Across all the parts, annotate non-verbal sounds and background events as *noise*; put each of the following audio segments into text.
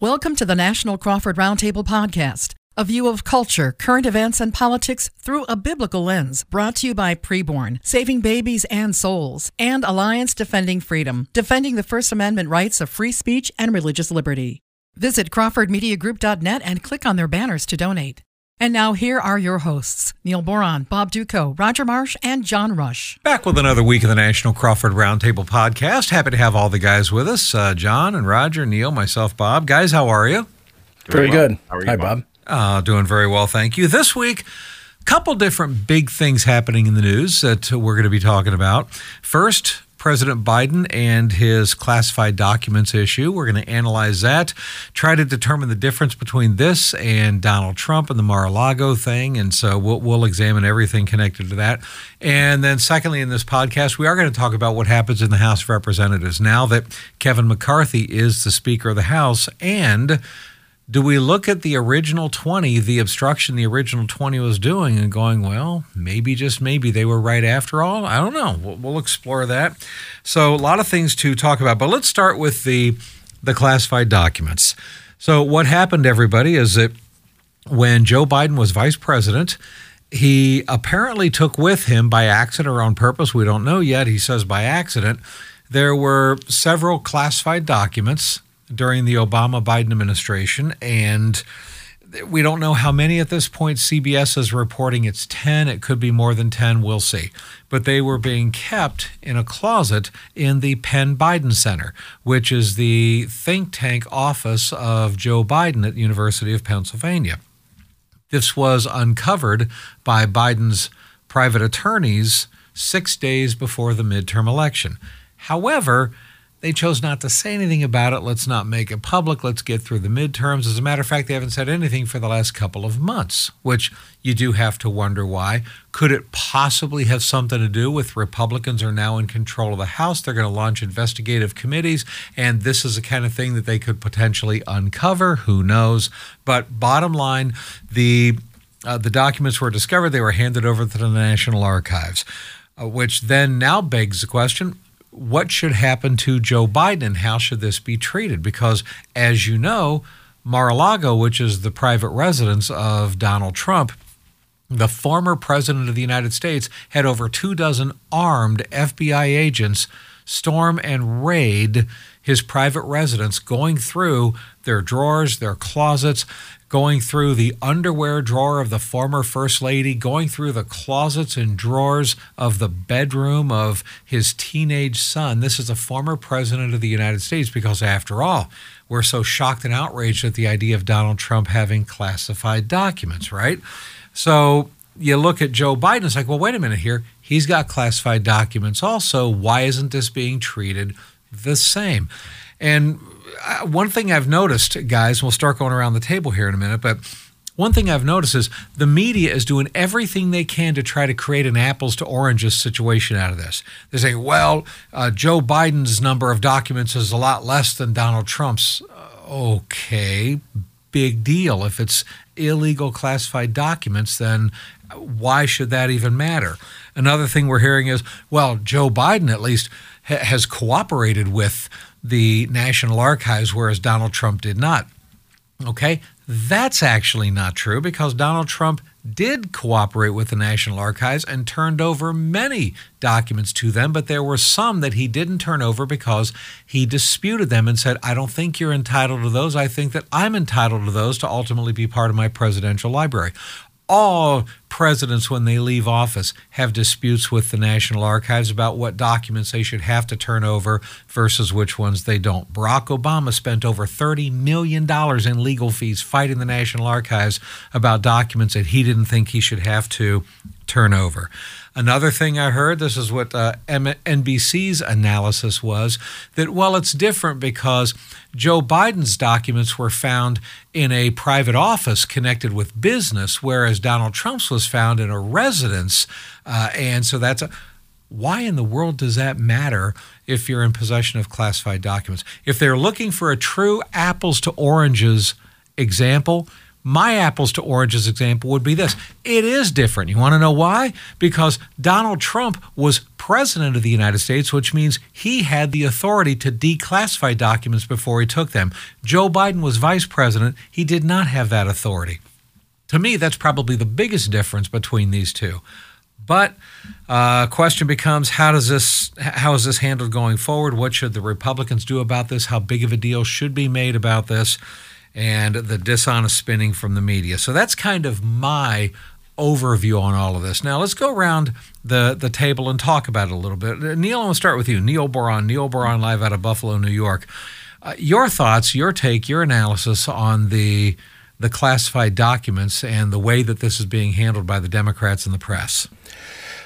Welcome to the National Crawford Roundtable Podcast, a view of culture, current events, and politics through a biblical lens, brought to you by Preborn, Saving Babies and Souls, and Alliance Defending Freedom, defending the First Amendment rights of free speech and religious liberty. Visit CrawfordMediaGroup.net and click on their banners to donate. And now here are your hosts, Neil Boron, Bob Dutko, Roger Marsh, and John Rush. Back with another week of the National Crawford Roundtable podcast. Happy to have all the guys with us uh, John and Roger, Neil, myself, Bob. Guys, how are you? Very well. good. How are you, Hi, Bob? Bob. Uh, doing very well, thank you. This week, couple different big things happening in the news that we're going to be talking about. First, President Biden and his classified documents issue. We're going to analyze that, try to determine the difference between this and Donald Trump and the Mar a Lago thing. And so we'll, we'll examine everything connected to that. And then, secondly, in this podcast, we are going to talk about what happens in the House of Representatives now that Kevin McCarthy is the Speaker of the House. And do we look at the original 20, the obstruction the original 20 was doing, and going, well, maybe, just maybe they were right after all? I don't know. We'll, we'll explore that. So, a lot of things to talk about, but let's start with the, the classified documents. So, what happened, everybody, is that when Joe Biden was vice president, he apparently took with him by accident or on purpose, we don't know yet. He says by accident, there were several classified documents during the Obama Biden administration. And we don't know how many at this point. CBS is reporting it's 10. It could be more than 10. We'll see. But they were being kept in a closet in the Penn Biden Center, which is the think tank office of Joe Biden at the University of Pennsylvania. This was uncovered by Biden's private attorneys six days before the midterm election. However, they chose not to say anything about it. Let's not make it public. Let's get through the midterms. As a matter of fact, they haven't said anything for the last couple of months, which you do have to wonder why. Could it possibly have something to do with Republicans are now in control of the House? They're going to launch investigative committees, and this is the kind of thing that they could potentially uncover. Who knows? But bottom line, the uh, the documents were discovered. They were handed over to the National Archives, uh, which then now begs the question what should happen to Joe Biden how should this be treated? Because, as you know, Mar a Lago, which is the private residence of Donald Trump, the former president of the United States had over two dozen armed FBI agents storm and raid his private residence, going through their drawers, their closets, going through the underwear drawer of the former First Lady, going through the closets and drawers of the bedroom of his teenage son. This is a former president of the United States because, after all, we're so shocked and outraged at the idea of Donald Trump having classified documents, right? So you look at Joe Biden, it's like, well, wait a minute here. He's got classified documents also. Why isn't this being treated the same? And one thing I've noticed, guys, we'll start going around the table here in a minute, but one thing I've noticed is the media is doing everything they can to try to create an apples to oranges situation out of this. They're saying, well, uh, Joe Biden's number of documents is a lot less than Donald Trump's. Okay, big deal. If it's illegal classified documents, then why should that even matter? Another thing we're hearing is, well, Joe Biden at least ha- has cooperated with the National Archives, whereas Donald Trump did not. Okay, that's actually not true because Donald Trump did cooperate with the National Archives and turned over many documents to them, but there were some that he didn't turn over because he disputed them and said, I don't think you're entitled to those. I think that I'm entitled to those to ultimately be part of my presidential library all presidents, when they leave office, have disputes with the National Archives about what documents they should have to turn over versus which ones they don't. Barack Obama spent over $30 million in legal fees fighting the National Archives about documents that he didn't think he should have to turn over. Another thing I heard, this is what uh, NBC's analysis was, that, well, it's different because Joe Biden's documents were found in a private office connected with business, whereas Donald Trump's was found in a residence. Uh, and so that's a, why in the world does that matter if you're in possession of classified documents? If they're looking for a true apples to oranges example, My apples to oranges example would be this it is different. You want to know why? Because Donald Trump was president of the United States, which means he had the authority to declassify documents before he took them. Joe Biden was vice president, he did not have that authority. To me, that's probably the biggest difference between these two. But uh, question becomes how does this how is this handled going forward? What should the Republicans do about this? How big of a deal should be made about this? And the dishonest spinning from the media. So that's kind of my overview on all of this. Now let's go around the the table and talk about it a little bit. Neil, I want to start with you. Neil Boron, Neil Boron, live out of Buffalo, New York. Uh, your thoughts, your take, your analysis on the the classified documents and the way that this is being handled by the Democrats and the press.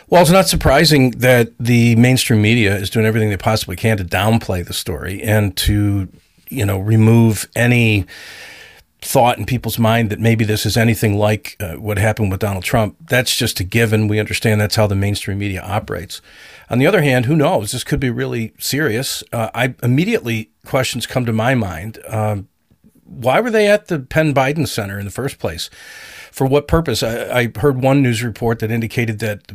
Well, it's not surprising that the mainstream media is doing everything they possibly can to downplay the story and to, you know, remove any thought in people's mind that maybe this is anything like uh, what happened with Donald Trump. That's just a given. We understand that's how the mainstream media operates. On the other hand, who knows? This could be really serious. Uh, I immediately questions come to my mind. Um, why were they at the Penn Biden Center in the first place? For what purpose? I, I heard one news report that indicated that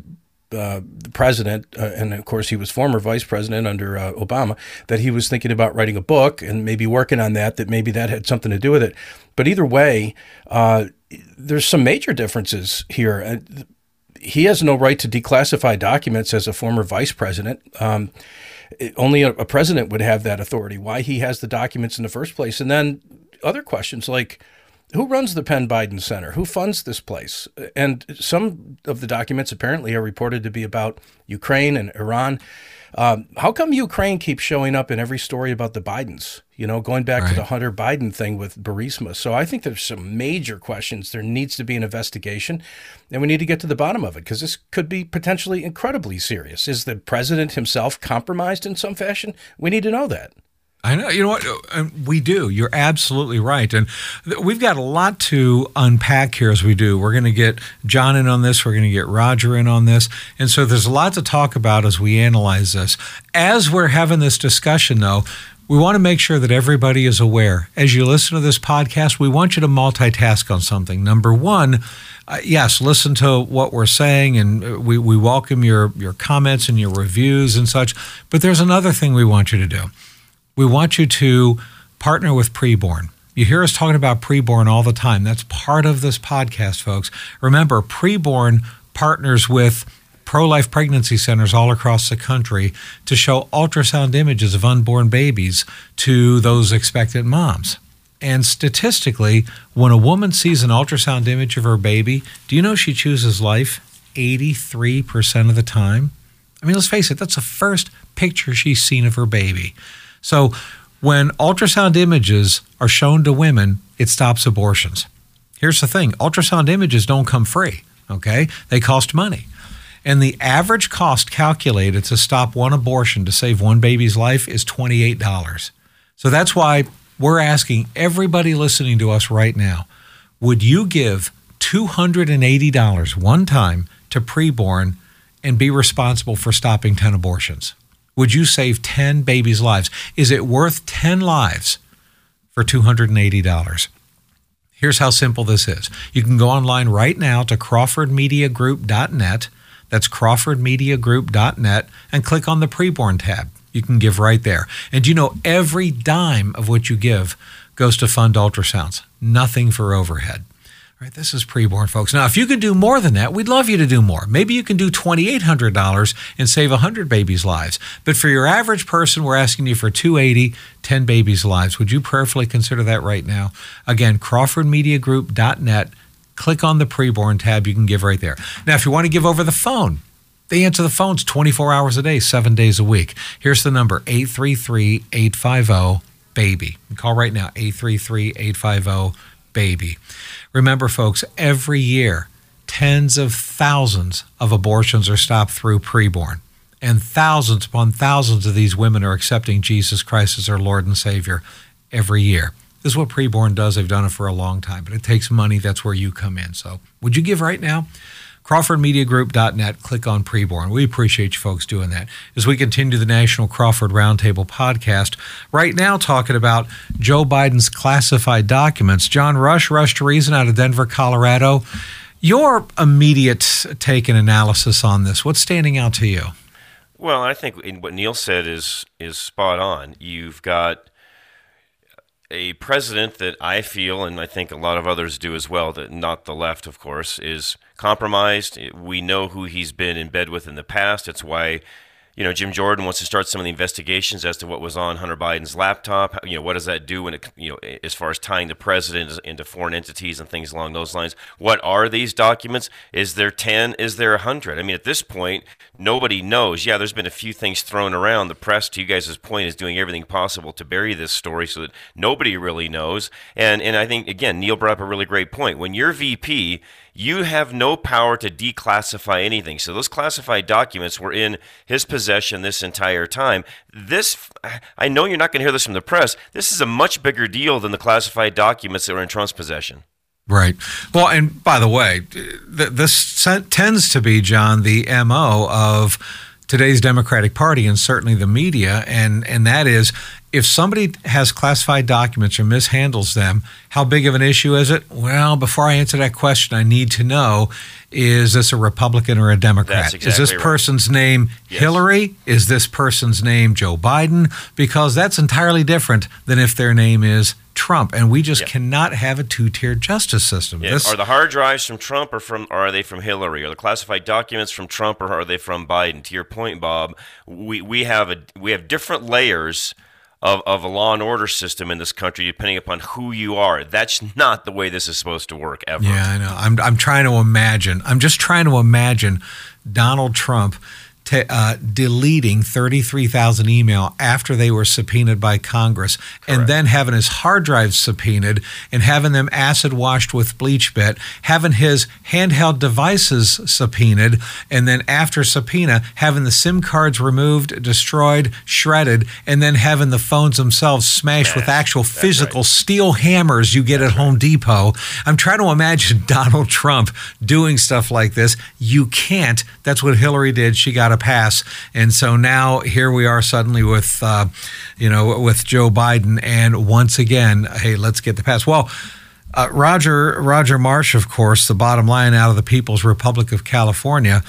uh, the president, uh, and of course he was former vice president under uh, Obama, that he was thinking about writing a book and maybe working on that. That maybe that had something to do with it. But either way, uh, there's some major differences here. Uh, he has no right to declassify documents as a former vice president. Um, only a, a president would have that authority. Why he has the documents in the first place, and then other questions like who runs the Penn Biden Center? Who funds this place? And some of the documents apparently are reported to be about Ukraine and Iran. Um, how come Ukraine keeps showing up in every story about the Bidens? You know, going back right. to the Hunter Biden thing with Burisma. So I think there's some major questions. There needs to be an investigation, and we need to get to the bottom of it because this could be potentially incredibly serious. Is the president himself compromised in some fashion? We need to know that. I know. You know what? Uh, we do. You're absolutely right. And we've got a lot to unpack here as we do. We're going to get John in on this. We're going to get Roger in on this. And so there's a lot to talk about as we analyze this. As we're having this discussion, though, we want to make sure that everybody is aware. As you listen to this podcast, we want you to multitask on something. Number one, uh, yes, listen to what we're saying, and uh, we, we welcome your, your comments and your reviews and such. But there's another thing we want you to do we want you to partner with Preborn. You hear us talking about Preborn all the time. That's part of this podcast, folks. Remember, Preborn partners with pro life pregnancy centers all across the country to show ultrasound images of unborn babies to those expectant moms. And statistically, when a woman sees an ultrasound image of her baby, do you know she chooses life 83% of the time? I mean, let's face it, that's the first picture she's seen of her baby. So when ultrasound images are shown to women, it stops abortions. Here's the thing ultrasound images don't come free, okay? They cost money. And the average cost calculated to stop one abortion to save one baby's life is $28. So that's why we're asking everybody listening to us right now would you give $280 one time to preborn and be responsible for stopping 10 abortions? Would you save 10 babies' lives? Is it worth 10 lives for $280? Here's how simple this is. You can go online right now to crawfordmediagroup.net. That's crawfordmediagroup.net and click on the preborn tab. You can give right there. And you know, every dime of what you give goes to fund ultrasounds, nothing for overhead. Right, this is preborn, folks. Now, if you can do more than that, we'd love you to do more. Maybe you can do $2,800 and save 100 babies' lives. But for your average person, we're asking you for 280, 10 babies' lives. Would you prayerfully consider that right now? Again, crawfordmediagroup.net. Click on the preborn tab. You can give right there. Now, if you want to give over the phone, they answer the phones 24 hours a day, seven days a week. Here's the number 833 850 BABY. Call right now 833 850 BABY. Remember, folks, every year, tens of thousands of abortions are stopped through preborn. And thousands upon thousands of these women are accepting Jesus Christ as their Lord and Savior every year. This is what preborn does. They've done it for a long time, but it takes money. That's where you come in. So, would you give right now? CrawfordMediaGroup.net. Click on Preborn. We appreciate you folks doing that. As we continue the National Crawford Roundtable podcast, right now talking about Joe Biden's classified documents. John Rush, Rush to Reason out of Denver, Colorado. Your immediate take and analysis on this, what's standing out to you? Well, I think what Neil said is is spot on. You've got a president that I feel, and I think a lot of others do as well, that not the left, of course, is compromised. We know who he's been in bed with in the past. It's why you know, Jim Jordan wants to start some of the investigations as to what was on Hunter Biden's laptop. You know, what does that do when it, you know, as far as tying the president into foreign entities and things along those lines? What are these documents? Is there 10? Is there 100? I mean, at this point, nobody knows. Yeah, there's been a few things thrown around. The press, to you guys' point, is doing everything possible to bury this story so that nobody really knows. And, and I think, again, Neil brought up a really great point. When you're VP, you have no power to declassify anything. So those classified documents were in his possession this entire time. This, I know you're not going to hear this from the press. This is a much bigger deal than the classified documents that were in Trump's possession. Right. Well, and by the way, this tends to be, John, the MO of today's Democratic Party and certainly the media, and, and that is if somebody has classified documents or mishandles them, how big of an issue is it? Well, before I answer that question, I need to know is this a Republican or a Democrat? Exactly is this right. person's name yes. Hillary? Is this person's name Joe Biden? Because that's entirely different than if their name is Trump, and we just cannot have a two-tiered justice system. Yeah. This, are the hard drives from Trump, or from, or are they from Hillary? Are the classified documents from Trump, or are they from Biden? To your point, Bob, we we have a we have different layers of, of a law and order system in this country, depending upon who you are. That's not the way this is supposed to work ever. Yeah, I know. I'm, I'm trying to imagine. I'm just trying to imagine Donald Trump t- uh, deleting 33,000 email after they were subpoenaed by Congress, Correct. and then having his hard drive subpoenaed and having them acid washed with BleachBit, having his handheld devices subpoenaed, and then after subpoena, having the SIM cards removed, destroyed, shredded, and then having the phones themselves smashed with actual physical right. steel hammers you get That's at right. Home Depot. I'm trying to imagine *laughs* Donald Trump doing stuff like this. You can't. That's what Hillary did. She got a pass. And so now here we are suddenly with, uh, you know, with Joe Biden. And once again, hey, let's get the pass. Well, uh, Roger Roger Marsh, of course, the bottom line out of the People's Republic of California.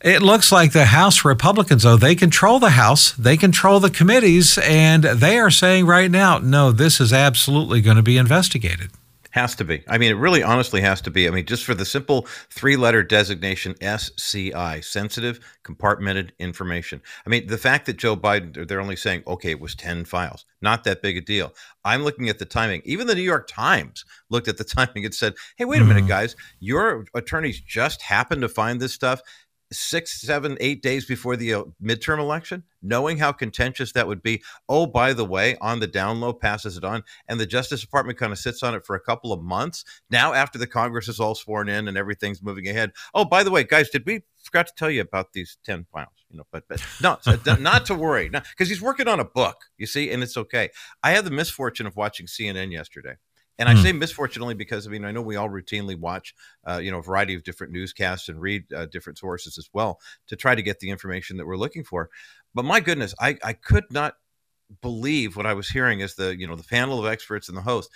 It looks like the House Republicans, though, they control the House, they control the committees, and they are saying right now, no, this is absolutely going to be investigated. Has to be. I mean, it really honestly has to be. I mean, just for the simple three letter designation SCI, sensitive compartmented information. I mean, the fact that Joe Biden, they're only saying, okay, it was 10 files, not that big a deal. I'm looking at the timing. Even the New York Times looked at the *laughs* timing and said, hey, wait a minute, mm-hmm. guys, your attorneys just happened to find this stuff six, seven, eight days before the uh, midterm election, knowing how contentious that would be. Oh, by the way, on the down low, passes it on, and the Justice Department kind of sits on it for a couple of months. Now, after the Congress is all sworn in and everything's moving ahead. Oh, by the way, guys, did we forgot to tell you about these ten files? You know, but, but no, not to worry, because he's working on a book. You see, and it's okay. I had the misfortune of watching CNN yesterday. And I hmm. say misfortune only because I mean I know we all routinely watch, uh, you know, a variety of different newscasts and read uh, different sources as well to try to get the information that we're looking for. But my goodness, I I could not believe what I was hearing is the you know the panel of experts and the host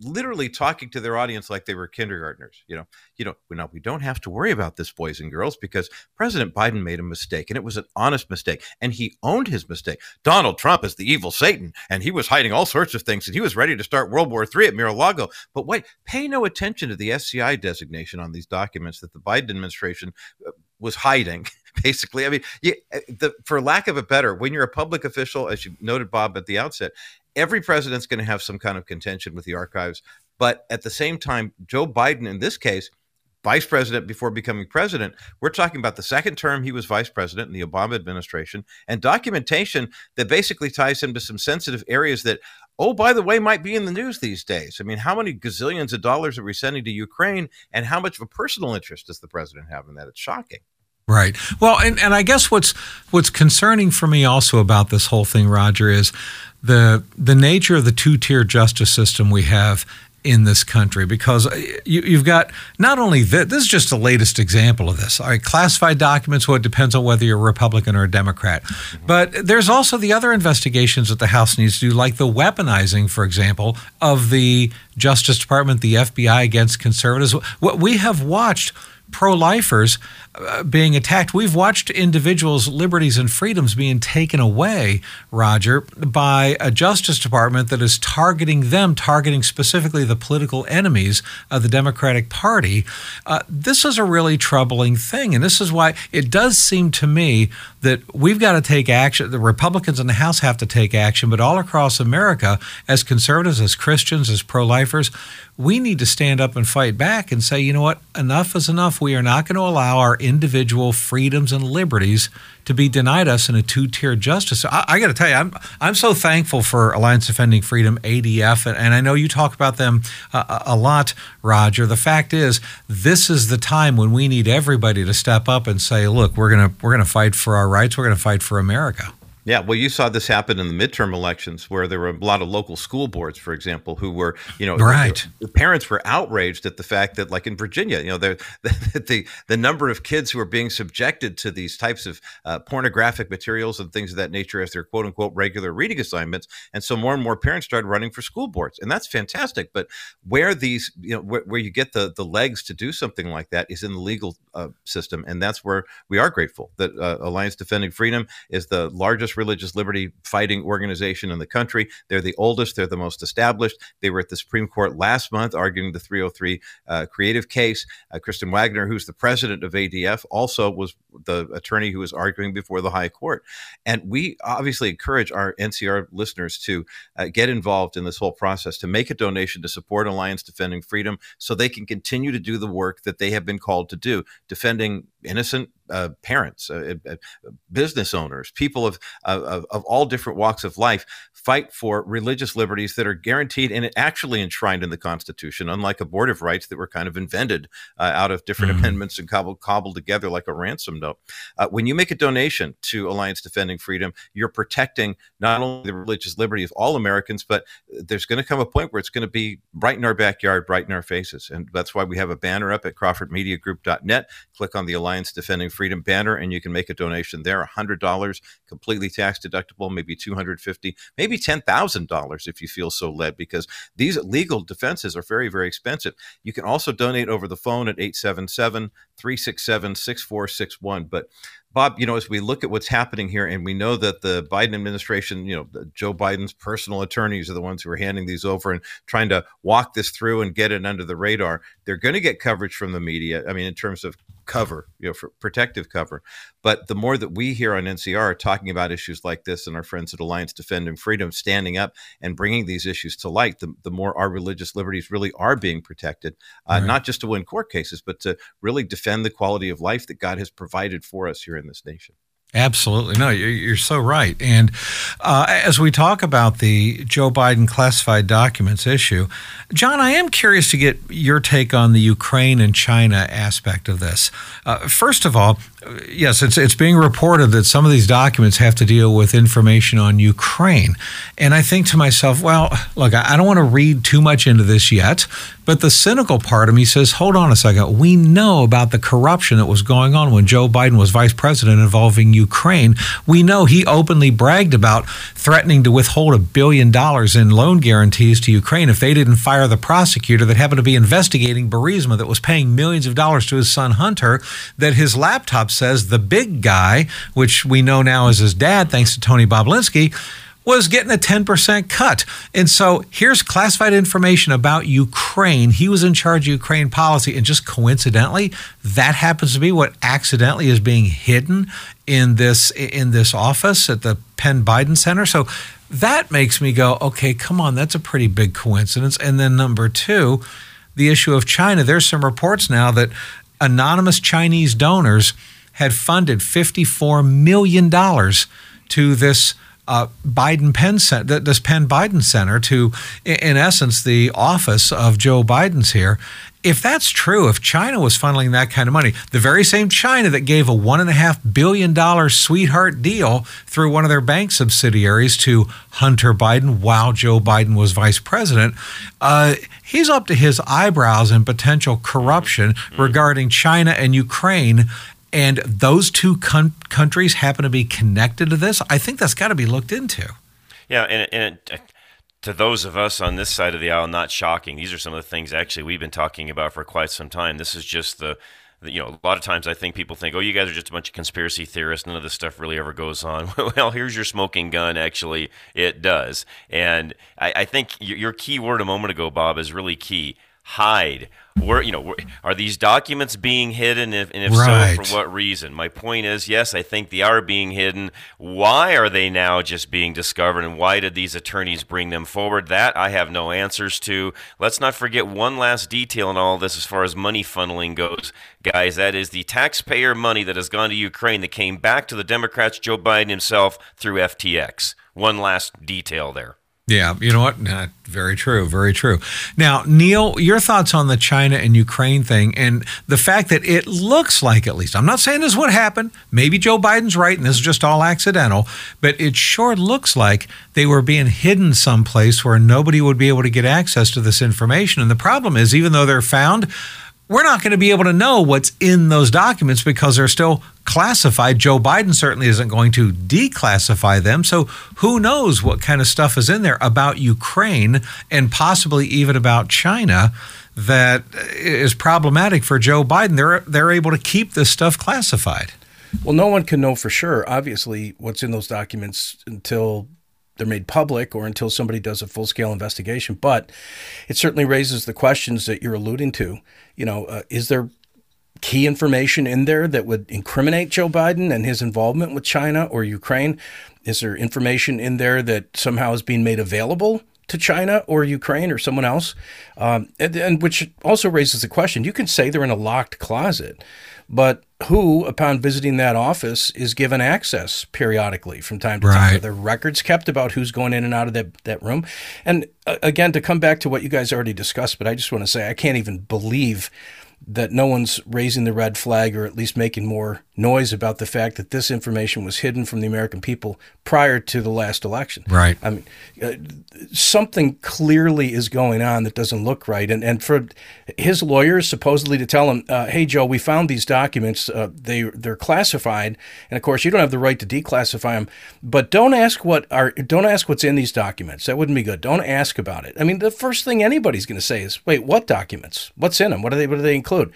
literally talking to their audience like they were kindergartners. You know, you know, now we don't have to worry about this, boys and girls, because President Biden made a mistake, and it was an honest mistake, and he owned his mistake. Donald Trump is the evil Satan, and he was hiding all sorts of things, and he was ready to start World War III at Mar-a-Lago. But wait, pay no attention to the SCI designation on these documents that the Biden administration uh, was hiding *laughs* basically i mean you, uh, the, for lack of a better when you're a public official as you noted bob at the outset every president's going to have some kind of contention with the archives but at the same time joe biden in this case vice president before becoming president we're talking about the second term he was vice president in the obama administration and documentation that basically ties him to some sensitive areas that oh, by the way, might be in the news these days. I mean, how many gazillions of dollars are we sending to Ukraine, and how much of a personal interest does the president have in that? It's shocking. Right. Well, and, and I guess what's what's concerning for me also about this whole thing, Roger, is the the nature of the two tier justice system we have in this country because uh, you, have got not only this, this is just the latest example of this. All right, classified documents, well, it depends on whether you're a Republican or a Democrat. But there's also the other investigations that the House needs to do, like the weaponizing, for example, of the Justice Department, the FBI against conservatives. What we have watched pro lifers uh, being attacked. We've watched individuals' liberties and freedoms being taken away, Roger, by a Justice Department that is targeting them, targeting specifically the political enemies of the Democratic Party. Uh, this is a really troubling thing. And this is why it does seem to me that we've got to take action. The Republicans in the House have to take action, but all across America, as conservatives, as Christians, as pro lifers, we need to stand up and fight back and say, you know what, enough is enough. We are not going to allow our individual freedoms and liberties to be denied us in a two-tier justice. So I, I got to tell you, I'm I'm so thankful for Alliance Defending Freedom, ADF, and, and I know you talk about them uh, a lot, Roger. The fact is, this is the time when we need everybody to step up and say, look, we're gonna we're gonna fight for our rights. We're gonna fight for America. Yeah, well, you saw this happen in the midterm elections where there were a lot of local school boards, for example, who were, you know, right. The, parents were outraged at the fact that, like in Virginia, you know, the *laughs* the, the number of kids who are being subjected to these types of uh, pornographic materials and things of that nature as their quote unquote regular reading assignments, and so more and more parents started running for school boards, and that's fantastic. But where these, you know, where, where you get the the legs to do something like that is in the legal uh, system, and that's where we are grateful that uh, Alliance Defending Freedom is the largest religious liberty fighting organization in the country. They're the oldest, they're the most established. They were at the Supreme Court last month arguing the 303 uh, creative case. Uh, Kristen Waggoner, who's the president of ADF, also was the attorney who was arguing before the High Court. And we obviously encourage our NCR listeners to uh, get involved in this whole process, to make a donation to support Alliance Defending Freedom so they can continue to do the work that they have been called to do, defending innocent uh, parents, uh, uh, business owners, people of, of, of all different walks of life fight for religious liberties that are guaranteed and actually enshrined in the Constitution, unlike abortive rights that were kind of invented uh, out of different mm amendments and cobbled, cobbled together like a ransom note. Uh, when you make a donation to Alliance Defending Freedom, you're protecting not only the religious liberty of all Americans, but there's going to come a point where it's going to be right in our backyard, right in our faces. And that's why we have a banner up at CrawfordMediaGroup.net. Click on the Alliance Defending Freedom banner and you can make a donation there. $100, completely tax deductible, maybe 250 maybe $10,000 if you feel so led, because these legal defenses are very, very expensive. You can also donate over the phone at 877 367 6461. But Bob, you know, as we look at what's happening here, and we know that the Biden administration, you know, Joe Biden's personal attorneys are the ones who are handing these over and trying to walk this through and get it under the radar. They're going to get coverage from the media. I mean, in terms of cover, you know, for protective cover. But the more that we here on NCR are talking about issues like this and our friends at Alliance Defending Freedom standing up and bringing these issues to light, the, the more our religious liberties really are being protected, uh, right. not just to win court cases, but to really defend the quality of life that God has provided for us here in this nation. Absolutely. No, you're, so right. And uh, as we talk about the Joe Biden classified documents issue, John, I am curious to get your take on the Ukraine and China aspect of this. Uh, first of all, yes, it's it's being reported that some of these documents have to deal with information on Ukraine, and I think to myself, well, look, I don't want to read too much into this yet, but the cynical part of me says, hold on a second, we know about the corruption that was going on when Joe Biden was vice president involving Ukraine. We know he openly bragged about threatening to withhold a billion dollars in loan guarantees to Ukraine if they didn't fire the prosecutor that happened to be investigating Burisma that was paying millions of dollars to his son Hunter. That his laptop says the big guy, which we know now is his dad, thanks to Tony Bobulinski, was getting a 10% cut. And so here's classified information about Ukraine. He was in charge of Ukraine policy. And just coincidentally, that happens to be what accidentally is being hidden in this in this office at the Penn Biden Center. So that makes me go, okay, come on, that's a pretty big coincidence. And then number two, the issue of China. There's some reports now that anonymous Chinese donors had funded $54 million to this uh, Biden Penn Center, this Penn Biden Center, to, in essence, the office of Joe Biden's here. If that's true, if China was funneling that kind of money, the very same China that gave a $1.5 billion sweetheart deal through one of their bank subsidiaries to Hunter Biden while Joe Biden was vice president, uh, he's up to his eyebrows in potential corruption mm-hmm. regarding China and Ukraine and those two con- countries happen to be connected to this, I think that's got to be looked into. Yeah, and, and it, uh, to those of us on this side of the aisle, not shocking. These are some of the things actually we've been talking about for quite some time. This is just the you know, a lot of times I think people think, oh, you guys are just a bunch of conspiracy theorists. None of this stuff really ever goes on. *laughs* well, here's your smoking gun. Actually, it does. And I, I think your key word a moment ago, Bob, is really key hide? Where you know are these documents being hidden? If, and if right. so, for what reason? My point is, yes, I think they are being hidden. Why are they now just being discovered, and why did these attorneys bring them forward? That I have no answers to. Let's not forget one last detail in all this, as far as money funneling goes, guys. That is the taxpayer money that has gone to Ukraine that came back to the Democrats, Joe Biden himself, through FTX. One last detail there. Yeah, you know what? Nah, very true, very true. Now, Neil, your thoughts on the China and Ukraine thing and the fact that it looks like, at least, I'm not saying this is what happened. Maybe Joe Biden's right and this is just all accidental, but it sure looks like they were being hidden someplace where nobody would be able to get access to this information. And the problem is, even though they're found, we're not going to be able to know what's in those documents because they're still classified. Joe Biden certainly isn't going to declassify them. So who knows what kind of stuff is in there about Ukraine and possibly even about China that is problematic for Joe Biden. They're they're able to keep this stuff classified. Well, no one can know for sure, obviously, what's in those documents until they're made public or until somebody does a full scale investigation. But it certainly raises the questions that you're alluding to. You know, uh, is there key information in there that would incriminate Joe Biden and his involvement with China or Ukraine? Is there information in there that somehow is being made available to China or Ukraine or someone else? Um, and, and which also raises the question you can say they're in a locked closet, but who, upon visiting that office, is given access periodically from time to right. time. Are there records kept about who's going in and out of that, that room? And uh, again, to come back to what you guys already discussed, but I just want to say I can't even believe that no one's raising the red flag or at least making more noise about the fact that this information was hidden from the American people prior to the last election. Right. I mean, uh, something clearly is going on that doesn't look right. And and for his lawyers supposedly to tell him, uh, "Hey, Joe, we found these documents. Uh, they they're classified, and of course you don't have the right to declassify them. But don't ask what are don't ask what's in these documents. That wouldn't be good. Don't ask about it. I mean, the first thing anybody's going to say is, "Wait, what documents? What's in them? What do they what do they include?"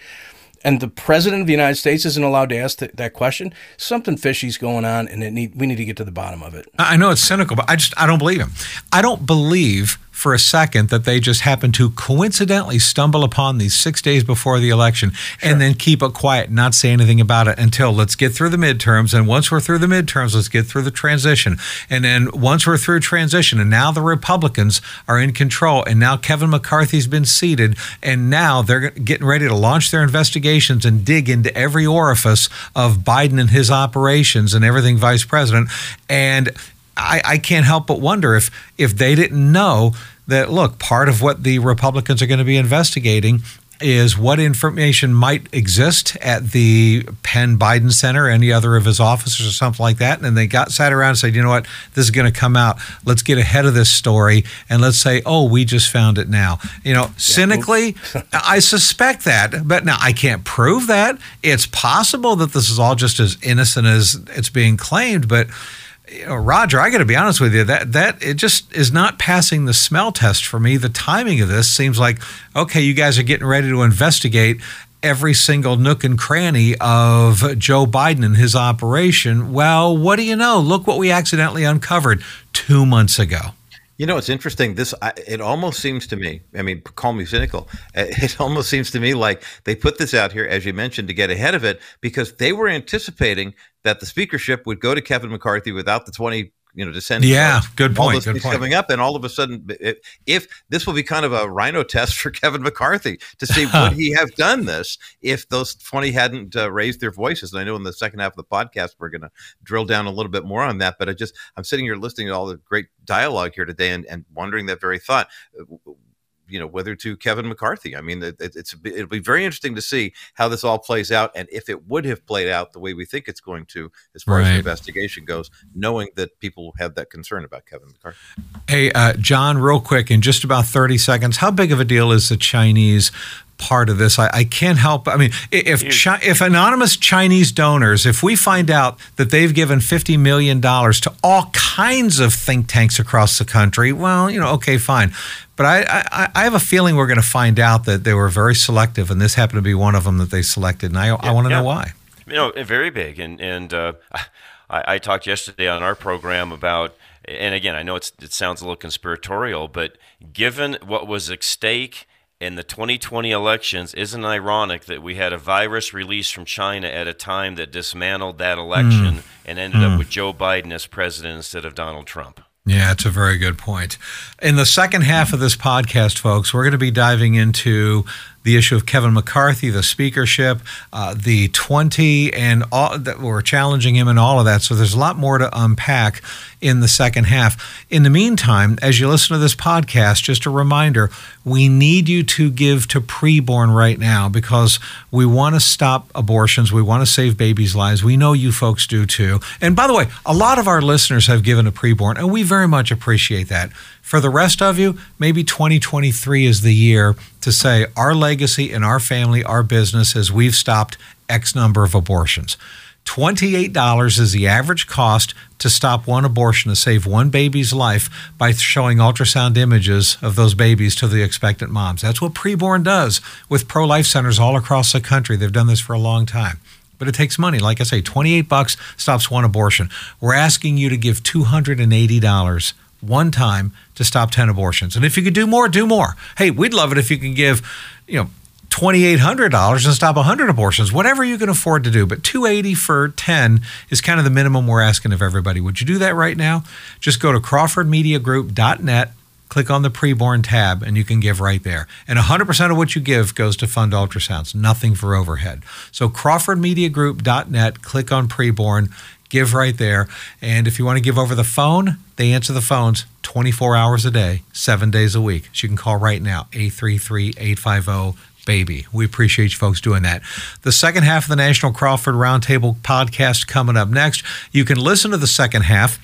And the president of the United States isn't allowed to ask th- that question, something fishy's going on, and need, we need to get to the bottom of it. I know it's cynical, but I just I don't believe him. I don't believe for a second that they just happened to coincidentally stumble upon these six days before the election sure. and then keep it quiet, not say anything about it until let's get through the midterms. And once we're through the midterms, let's get through the transition. And then once we're through transition, and now the Republicans are in control, and now Kevin McCarthy's been seated, and now they're getting ready to launch their investigations and dig into every orifice of Biden and his operations and everything vice president. And I, I can't help but wonder if if they didn't know that look, part of what the Republicans are going to be investigating is what information might exist at the Penn Biden Center, any other of his officers or something like that. And they got sat around and said, you know what, this is going to come out. Let's get ahead of this story and let's say, oh, we just found it now. You know, cynically, I suspect that, but now I can't prove that. It's possible that this is all just as innocent as it's being claimed, but you know, Roger, I got to be honest with you. That that it just is not passing the smell test for me. The timing of this seems like okay. You guys are getting ready to investigate every single nook and cranny of Joe Biden and his operation. Well, what do you know? Look what we accidentally uncovered two months ago. You know, it's interesting. This it almost seems to me. I mean, call me cynical. Uh, *laughs* it almost seems to me like they put this out here, as you mentioned, to get ahead of it because they were anticipating that the speakership would go to Kevin McCarthy without the twenty you know, descend. Yeah, good all point. those Good point. coming up, and all of a sudden, if, if this will be kind of a RINO test for *laughs* Kevin McCarthy to see would he have done this if those twenty hadn't uh, raised their voices. And I know in the second half of the podcast we're going to drill down a little bit more on that. But I just I'm sitting here listening to all the great dialogue here today and, and wondering that very thought. You know whether to Kevin McCarthy. I mean, it, it's it'll be very interesting to see how this all plays out, and if it would have played out the way we think it's going to, as far as the investigation goes, knowing that people have that concern about Kevin McCarthy. Hey, uh, John, real quick, in just about 30 seconds, how big of a deal is the Chinese part of this? I, I can't help. I mean, if Chi- if anonymous Chinese donors, if we find out that they've given $50 million to all kinds of think tanks across the country, well, you know, okay, fine. But I, I, I have a feeling we're going to find out that they were very selective, and this happened to be one of them that they selected. And I, I want to yeah. know why. you know, very big. And and uh, *laughs* I, I talked yesterday on our program about, and again, I know it's, it sounds a little conspiratorial, but given what was at stake in the 2020 elections, isn't it ironic that we had a virus released from China at a time that dismantled that hmm. election and ended up hmm. with Joe Biden as president instead of Donald Trump? Yeah, it's a very good point. In the second half of this podcast, folks, we're going to be diving into the issue of Kevin McCarthy, the speakership, uh, the 20, and all that we're challenging him and all of that. So there's a lot more to unpack in the second half. In the meantime, as you listen to this podcast, just a reminder we need you to give to preborn right now because we want to stop abortions. We want to save babies' lives. We know you folks do too. And by the way, a lot of our listeners have given to preborn, and we very much appreciate that. For the rest of you, maybe 2023 is the year to say our legacy in our family, our business, is we've stopped X number of abortions. $28 is the average cost to stop one abortion to save one baby's life by showing ultrasound images of those babies to the expectant moms. That's what preborn does with pro life centers all across the country. They've done this for a long time. But it takes money. Like I say, 28 bucks stops one abortion. We're asking you to give $280 one time to stop 10 abortions. And if you could do more, do more. Hey, we'd love it if you can give, you know, $2800 and stop 100 abortions whatever you can afford to do. But 280 for 10 is kind of the minimum we're asking of everybody. Would you do that right now? Just go to crawfordmediagroup.net click on the preborn tab and you can give right there. And 100% of what you give goes to fund ultrasounds nothing for overhead. So crawfordmediagroup.net click on preborn give right there and if you want to give over the phone they answer the phones 24 hours a day seven days a week so you can call right now 833-850 baby. We appreciate you folks doing that. The second half of the National Crawford Roundtable podcast coming up next. You can listen to the second half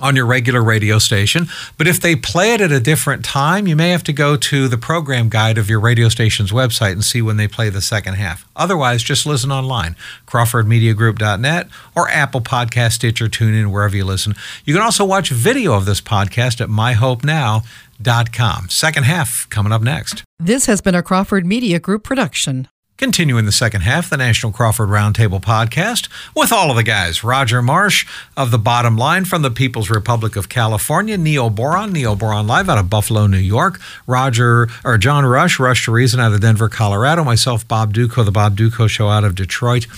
on your regular radio station. But if they play it at a different time, you may have to go to the program guide of your radio station's website and see when they play the second half. Otherwise, just listen online, crawfordmediagroup.net or Apple Podcast, Stitcher, TuneIn, wherever you listen. You can also watch video of this podcast at myhopenow.com. Second half coming up next. This has been a Crawford Media Group production. Continuing the second half, the National Crawford Roundtable podcast with all of the guys. Roger Marsh of The Bottom Line from the People's Republic of California. Neil Boron, Neil Boron live out of Buffalo, New York. Roger, or John Rush, Rush to Reason out of Denver, Colorado. Myself, Bob Dutko, The Bob Dutko Show out of Detroit.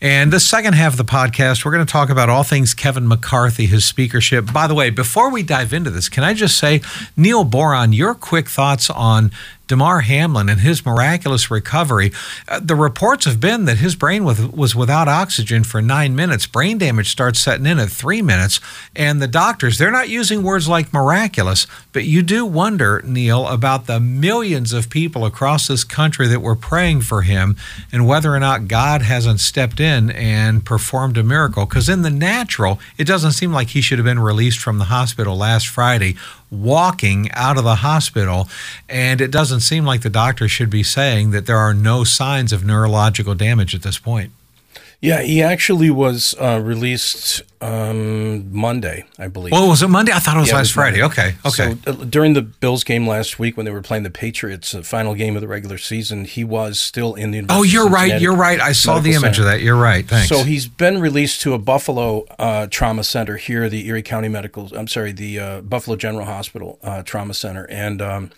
And the second half of the podcast, we're going to talk about all things Kevin McCarthy, his speakership. By the way, before we dive into this, can I just say, Neil Boron, your quick thoughts on Damar Hamlin and his miraculous recovery. Uh, the reports have been that his brain was, was without oxygen for nine minutes. Brain damage starts setting in at three minutes. And the doctors, they're not using words like miraculous, but you do wonder, Neil, about the millions of people across this country that were praying for him and whether or not God hasn't stepped in and performed a miracle. Because in the natural, it doesn't seem like he should have been released from the hospital last Friday walking out of the hospital. And it doesn't seem like the doctor should be saying that there are no signs of neurological damage at this point. Yeah, he actually was uh, released um, Monday, I believe. Well, was it Monday? I thought it was Yeah, it last was Friday. Monday. Okay. Okay. So uh, during the Bills game last week, when they were playing the Patriots, the final game of the regular season, he was still in the. oh, you're right. You're right. I saw the image Center. of that. You're right. Thanks. So he's been released to a Buffalo uh, trauma center here, the Erie County Medical. I'm sorry, the uh, Buffalo General Hospital uh, Trauma Center, and um,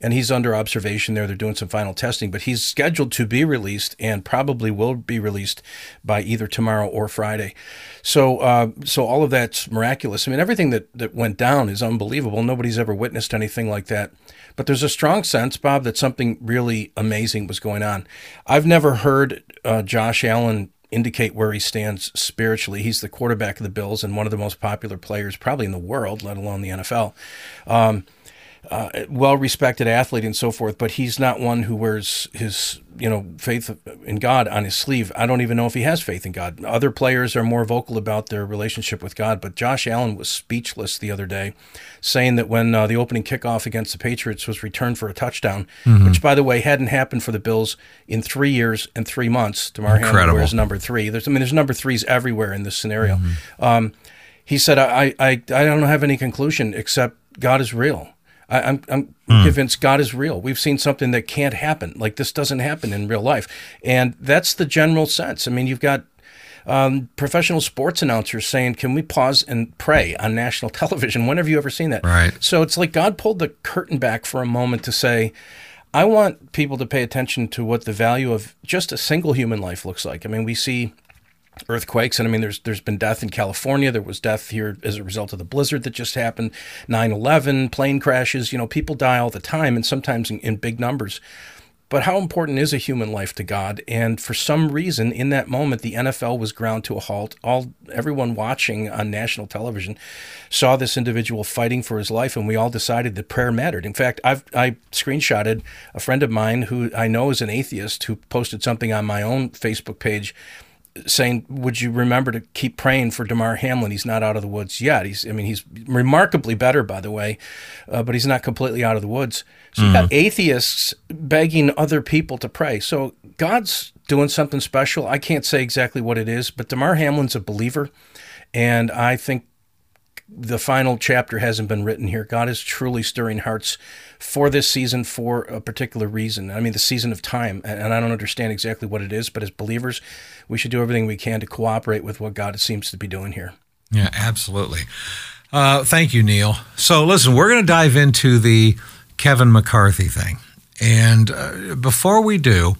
and he's under observation there. They're doing some final testing, but he's scheduled to be released and probably will be released by either tomorrow or Friday. So, uh, so all of that's miraculous. I mean, everything that that went down is unbelievable. Nobody's ever witnessed anything like that. But there's a strong sense, Bob, that something really amazing was going on. I've never heard uh, Josh Allen indicate where he stands spiritually. He's the quarterback of the Bills and one of the most popular players probably in the world, let alone the NFL. Um, uh, well respected athlete and so forth, but he's not one who wears his you know faith in God on his sleeve. I don't even know if he has faith in God. Other players are more vocal about their relationship with God, but Josh Allen was speechless the other day, saying that when uh, the opening kickoff against the Patriots was returned for a touchdown, mm-hmm. which by the way hadn't happened for the Bills in three years and three months. Damar Hamlin wears number three. There's I mean there's number threes everywhere in this scenario. Mm-hmm. Um, he said, I, I, I don't have any conclusion except God is real. I, am I'm, I'm mm. convinced God is real. We've seen something that can't happen. Like this doesn't happen in real life, and that's the general sense. I mean, you've got um, professional sports announcers saying, "Can we pause and pray on national *laughs* television?" When have you ever seen that? Right. So it's like God pulled the curtain back for a moment to say. I want people to pay attention to what the value of just a single human life looks like. I mean, we see earthquakes. And i mean there's there's been death in california. There was death here as a result of the blizzard that just happened 9-11 plane crashes you know people die all the time and sometimes in, in big numbers. But how important is a human life to god? And for some reason in that moment the nfl was ground to a halt. All everyone watching on national television saw this individual fighting for his life and we all decided that prayer mattered. In fact i've i screenshotted a friend of mine who i know is an atheist who posted something on my own facebook page saying, "Would you remember to keep praying for Damar Hamlin? He's not out of the woods yet. He's, I mean, he's remarkably better, by the way, uh, but he's not completely out of the woods." So you mm-hmm. got atheists begging other people to pray. So God's doing something special. I can't say exactly what it is, but Damar Hamlin's a believer, and I think the final chapter hasn't been written here. God is truly stirring hearts for this season for a particular reason. I mean, the season of time, and I don't understand exactly what it is, but as believers, we should do everything we can to cooperate with what God seems to be doing here. Yeah, absolutely. Uh, thank you, Neil. So, listen, we're going to dive into the Kevin McCarthy thing. And uh, before we do,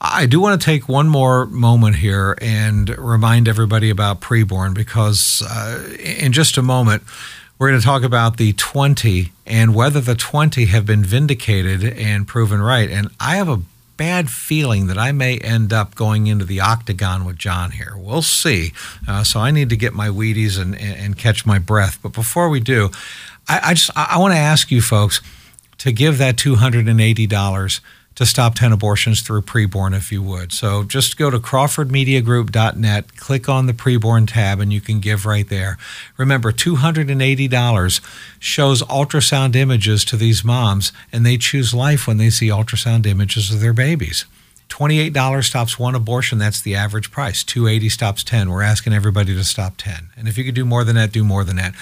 I do want to take one more moment here and remind everybody about preborn because uh, in just a moment, we're going to talk about the 20 and whether the 20 have been vindicated and proven right. And I have a bad feeling that I may end up going into the octagon with John here. We'll see. Uh, so I need to get my Wheaties and, and, catch my breath. But before we do, I, I just I want to ask you folks to give that $280 to stop 10 abortions through preborn if you would. So just go to crawfordmediagroup.net, click on the preborn tab, and you can give right there. Remember, $280 shows ultrasound images to these moms, and they choose life when they see ultrasound images of their babies. $28 stops one abortion. That's the average price. 280 stops 10. We're asking everybody to stop 10. And if you could do more than that, do more than that.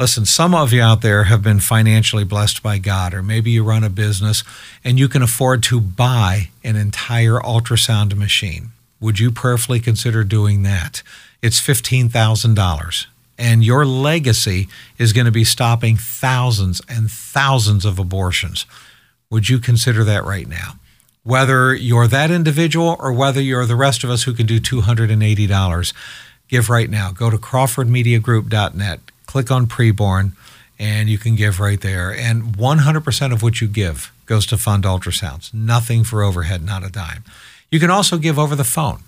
Listen, some of you out there have been financially blessed by God, or maybe you run a business and you can afford to buy an entire ultrasound machine. Would you prayerfully consider doing that? It's $15,000. And your legacy is going to be stopping thousands and thousands of abortions. Would you consider that right now? Whether you're that individual or whether you're the rest of us who can do $280, give right now. Go to crawfordmediagroup.net click on preborn, and you can give right there. And 100% of what you give goes to fund ultrasounds. Nothing for overhead, not a dime. You can also give over the phone,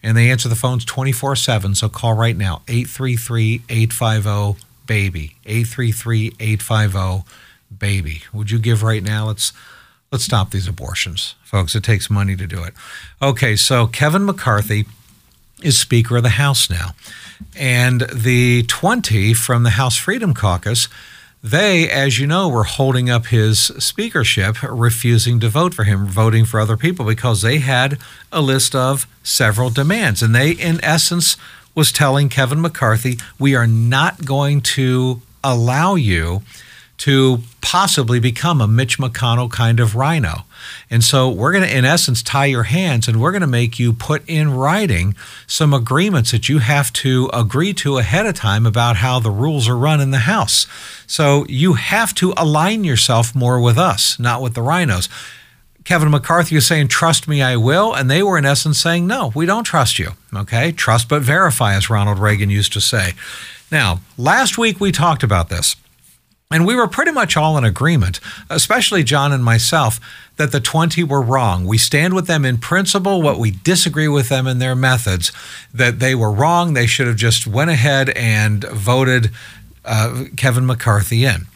and they answer the phones 24 7. So call right now 833 850 BABY. 833 850 BABY. Would you give right now? Let's. Let's stop these abortions, folks. It takes money to do it. Okay, so Kevin McCarthy is Speaker of the House now. And the 20 from the House Freedom Caucus, they, as you know, were holding up his speakership, refusing to vote for him, voting for other people because they had a list of several demands. And they, in essence, was telling Kevin McCarthy, we are not going to allow you to possibly become a Mitch McConnell kind of RINO. And so we're going to, in essence, tie your hands and we're going to make you put in writing some agreements that you have to agree to ahead of time about how the rules are run in the House. So you have to align yourself more with us, not with the RINOs. Kevin McCarthy is saying, Trust me, I will. And they were, in essence, saying, No, we don't trust you. Okay. Trust but verify, as Ronald Reagan used to say. Now, last week we talked about this. And we were pretty much all in agreement, especially John and myself, that the 20 were wrong. We stand with them in principle, what we disagree with them in their methods, that they were wrong. They should have just went ahead and voted uh, Kevin McCarthy in.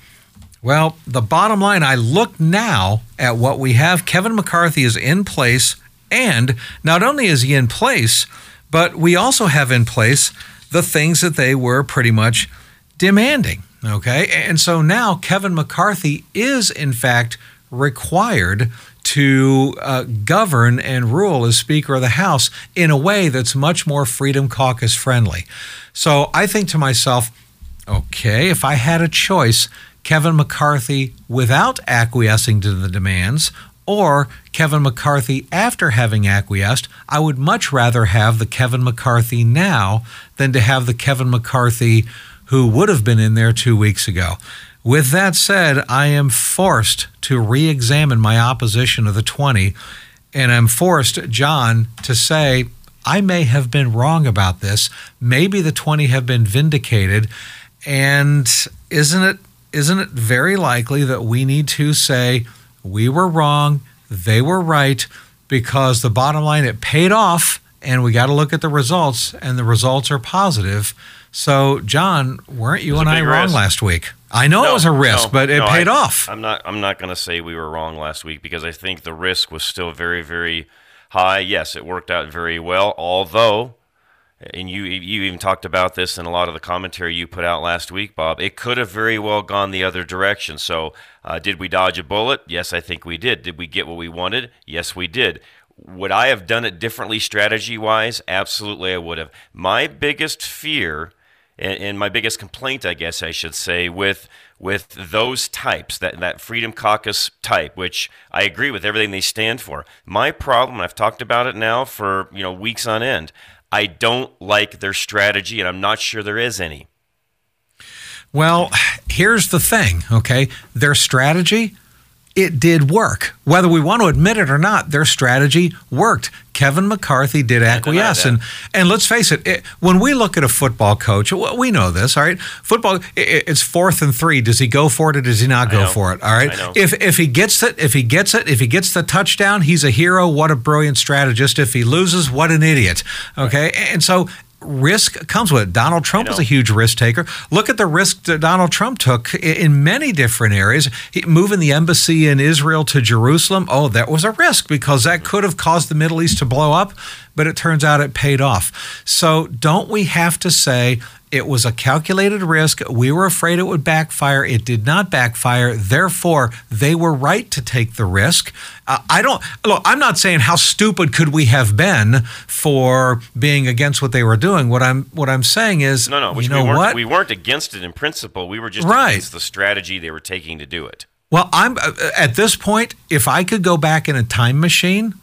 Well, the bottom line, I look now at what we have. Kevin McCarthy is in place, and not only is he in place, but we also have in place the things that they were pretty much demanding. Okay. And so now Kevin McCarthy is, in fact, required to uh, govern and rule as Speaker of the House in a way that's much more Freedom Caucus friendly. So I think to myself, okay, if I had a choice, Kevin McCarthy without acquiescing to the demands, or Kevin McCarthy after having acquiesced, I would much rather have the Kevin McCarthy now than to have the Kevin McCarthy who would have been in there two weeks ago. With that said, I am forced to re examine my opposition of the 20, and I'm forced, John, to say, I may have been wrong about this. Maybe the 20 have been vindicated. And isn't it isn't it very likely that we need to say we were wrong, they were right, because the bottom line it paid off and we got to look at the results and the results are positive. So, John, weren't you and I wrong risk. last week? I know no, it was a risk, no, but it no, paid I, off. I'm not. I'm not going to say we were wrong last week because I think the risk was still very, very high. Yes, it worked out very well. Although, and you you even talked about this in a lot of the commentary you put out last week, Bob. It could have very well gone the other direction. So, uh, did we dodge a bullet? Yes, I think we did. Did we get what we wanted? Yes, we did. Would I have done it differently strategy wise? Absolutely, I would have. My biggest fear and, and my biggest complaint, I guess I should say, with with those types, that, that Freedom Caucus type, which I agree with everything they stand for. My problem, I've talked about it now for you know weeks on end. I don't like their strategy, and I'm not sure there is any. Well, *sighs* here's the thing, okay? Their strategy it did work. Whether we want to admit it or not, their strategy worked. Kevin McCarthy did acquiesce. And, and let's face it, it, when we look at a football coach, we know this, all right? Football, it, it's fourth and three. Does he go for it or does he not go for it? All right. If, if he gets it, if he gets it, if he gets the touchdown, he's a hero. What a brilliant strategist. If he loses, what an idiot. Okay. Right. And so risk comes with it. Donald Trump was a huge risk taker. Look at the risk that Donald Trump took in many different areas. He, moving the embassy in Israel to Jerusalem, oh, that was a risk because that could have caused the Middle East to blow up, but it turns out it paid off. So don't we have to say, it was a calculated risk. We were afraid it would backfire. It did not backfire. Therefore, they were right to take the risk. Uh, I don't look. I'm not saying how stupid could we have been for being against what they were doing. What I'm what I'm saying is, no, no. You know we what? We weren't against it in principle. We were just right. against the strategy they were taking to do it. Well, I'm uh, at this point. If I could go back in a time machine,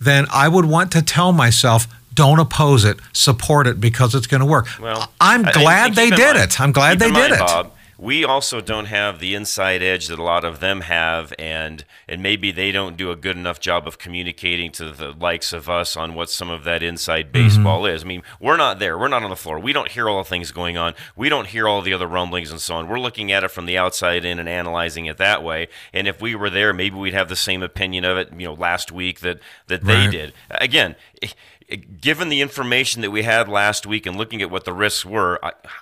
then I would want to tell myself don't oppose it, support it because it's going to work. Well, I'm glad they did mind, it. I'm glad they mind, did it. Bob, we also don't have the inside edge that a lot of them have, and and maybe they don't do a good enough job of communicating to the likes of us on what some of that inside mm-hmm. baseball mm-hmm. is. I mean, we're not there. We're not on the floor. We don't hear all the things going on. We don't hear all the other rumblings and so on. We're looking at it from the outside in and analyzing it that way. And if we were there, maybe we'd have the same opinion of it. You know, last week that that right. they did. Again given the information that we had last week and looking at what the risks were,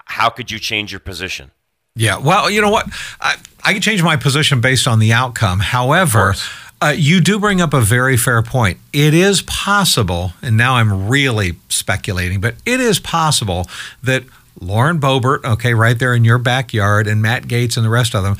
how could you change your position? Yeah, well, you know what? I, I can change my position based on the outcome. However, uh, you do bring up a very fair point. It is possible, and now I'm really speculating, but it is possible that Lauren Boebert, okay, right there in your backyard, and Matt Gaetz and the rest of them,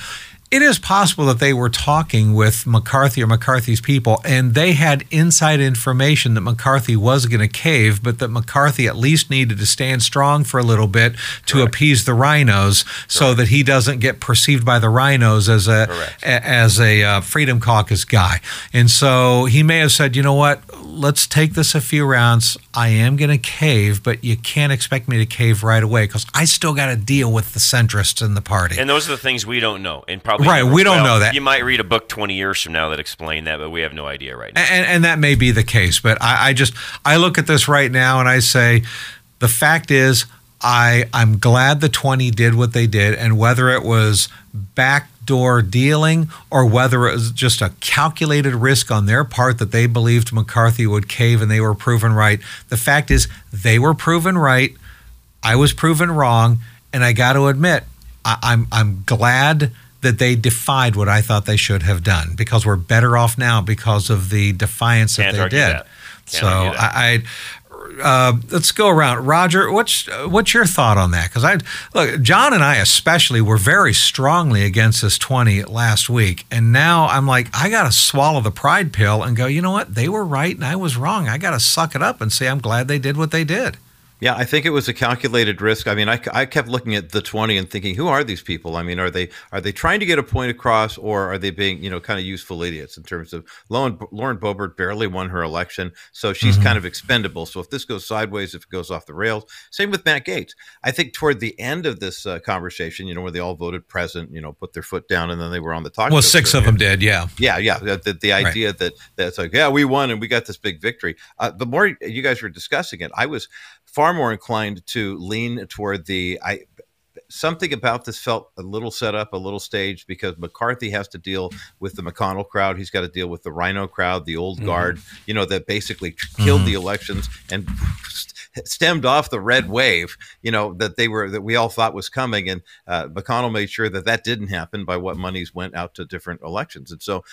it is possible that they were talking with McCarthy or McCarthy's people, and they had inside information that McCarthy was going to cave, but that McCarthy at least needed to stand strong for a little bit to Correct. appease the RINOs, so that he doesn't get perceived by the RINOs as a a- as a uh, Freedom Caucus guy. And so he may have said, you know what, let's take this a few rounds. I am going to cave, but you can't expect me to cave right away because I still got to deal with the centrists in the party. And those are the things we don't know, and probably Right, we don't will. know that. You might read a book twenty years from now that explained that, but we have no idea right now. and, and that may be the case but I, I just i look at this right now and i say the fact is i i'm glad the 20 did what they did and whether it was backdoor dealing or whether it was just a calculated risk on their part that they believed mccarthy would cave and they were proven right the fact is they were proven right i was proven wrong and i got to admit I, i'm i'm glad that they defied what I thought they should have done because we're better off now because of the defiance that Can't they did. that. So. I, I uh, let's go around. Roger, what's what's your thought on that? Because I look, John and I especially were very strongly against this twenty last week, and now I'm like, I got to swallow the pride pill and go. You know what? They were right, and I was wrong. I got to suck it up and say I'm glad they did what they did. Yeah, I think it was a calculated risk. I mean, I, I kept looking at the 20 and thinking, who are these people? I mean, are they are they trying to get a point across or are they being, you know, kind of useful idiots in terms of Lauren, Lauren Boebert barely won her election, so she's kind of expendable. So if this goes sideways, if it goes off the rails, same with Matt Gaetz. I think toward the end of this uh, conversation, you know, where they all voted present, you know, put their foot down and then they were on the talk Well, six of them did, yeah. Yeah, yeah. The, the, the Right. idea that that's like, yeah, we won and we got this big victory. Uh, the more you guys were discussing it, I was far more inclined to lean toward the I. Something about this felt a little set up, a little staged, because McCarthy has to deal with the McConnell crowd. He's got to deal with the RINO crowd, the old guard, you know, that basically killed the elections and stemmed off the red wave, you know, that they were that we all thought was coming. And uh, McConnell made sure that that didn't happen by what monies went out to different elections. And so,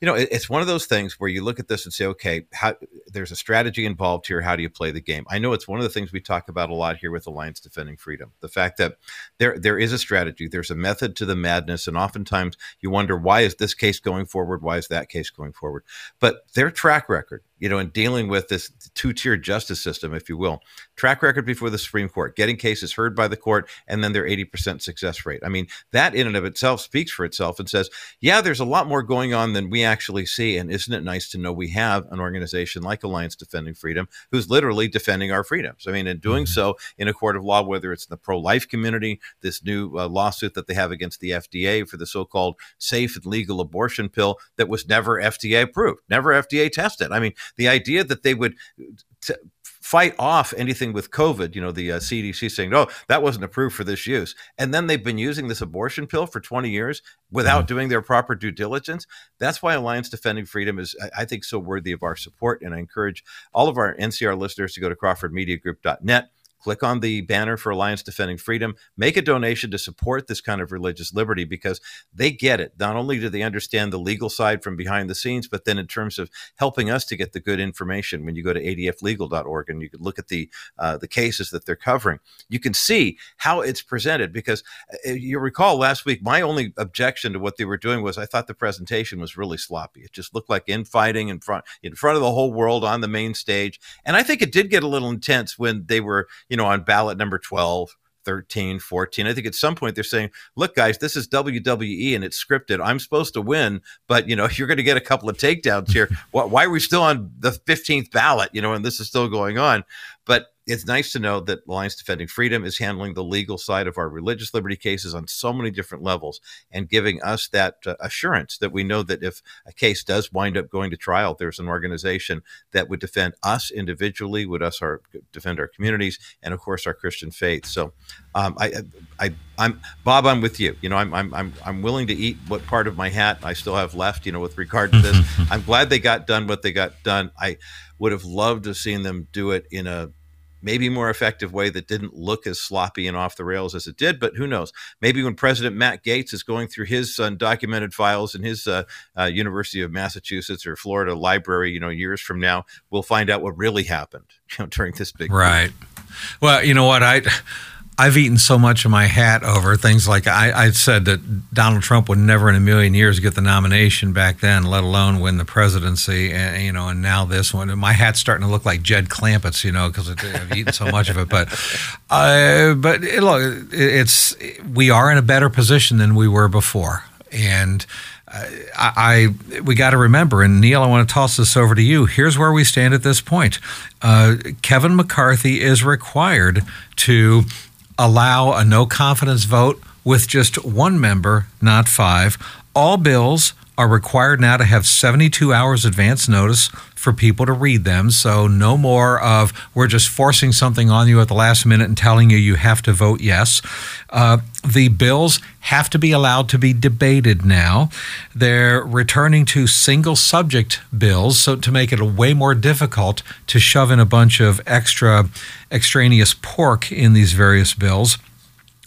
you know, it, it's one of those things where you look at this and say, okay, how, there's a strategy involved here. How do you play the game? I know it's one of the things we talk about a lot here with Alliance Defending Freedom. The fact that there there is a strategy, there's a method to the madness, and oftentimes you wonder why is this case going forward? Why is that case going forward? But their track record, you know, in dealing with this two-tier justice system, if you will, track record before the Supreme Court, getting cases heard by the court, and then their 80% success rate. I mean, that in and of itself speaks for itself and says, yeah, there's a lot more going on than we actually see. And isn't it nice to know we have an organization like Alliance Defending Freedom who's literally defending our freedoms? I mean, in doing so in a court of law, whether it's in the pro life community, this new uh, lawsuit that they have against the FDA for the so called safe and legal abortion pill that was never FDA approved, never FDA tested. I mean, the idea that they would t- fight off anything with COVID, you know, the uh, CDC saying, oh, that wasn't approved for this use. And then they've been using this abortion pill for 20 years without doing their proper due diligence. That's why Alliance Defending Freedom is, I I think, so worthy of our support. And I encourage all of our NCR listeners to go to crawfordmediagroup.net. Click on the banner for Alliance Defending Freedom. Make a donation to support this kind of religious liberty because they get it. Not only do they understand the legal side from behind the scenes, but then in terms of helping us to get the good information. When you go to adflegal.org and you can look at the uh, the cases that they're covering, you can see how it's presented. Because uh, you recall last week, my only objection to what they were doing was I thought the presentation was really sloppy. It just looked like infighting in front in front of the whole world on the main stage, and I think it did get a little intense when they were, you know, on ballot number twelve. 13, 14. I think at some point they're saying, look, guys, this is WWE and it's scripted. I'm supposed to win, but, you know, *laughs* you're going to get a couple of takedowns here. *laughs* why, why are we still on the 15th ballot, you know, and this is still going on? But it's nice to know that Alliance Defending Freedom is handling the legal side of our religious liberty cases on so many different levels and giving us that uh, assurance that we know that if a case does wind up going to trial, there's an organization that would defend us individually, would us our defend our communities, and of course our Christian faith. So, um, I, I, I'm Bob. I'm with you. You know, I'm, I'm, I'm, I'm willing to eat what part of my hat I still have left. You know, with regard to this, *laughs* I'm glad they got done what they got done. I would have loved to have seen them do it in a maybe more effective way that didn't look as sloppy and off the rails as it did. But who knows? Maybe when President Matt Gaetz is going through his undocumented files in his uh, uh, University of Massachusetts or Florida library, you know, years from now, we'll find out what really happened *laughs* you know, during this big. Right. Well, you know what? I I've eaten so much of my hat over things like I, I said that Donald Trump would never in a million years get the nomination back then, let alone win the presidency. And you know, and now this one, my hat's starting to look like Jed Clampett's, you know, because I've eaten so much of it. But, uh, but it, look, it's we are in a better position than we were before, and. I, I, we got to remember, and Neil, I want to toss this over to you. Here's where we stand at this point. Uh, Kevin McCarthy is required to allow a no confidence vote with just one member, not five. All bills are required now to have 72 hours advance notice for people to read them. So no more of we're just forcing something on you at the last minute and telling you you have to vote yes. Uh, the bills have to be allowed to be debated now. They're returning to single subject bills, so to make it way more difficult to shove in a bunch of extra extraneous pork in these various bills.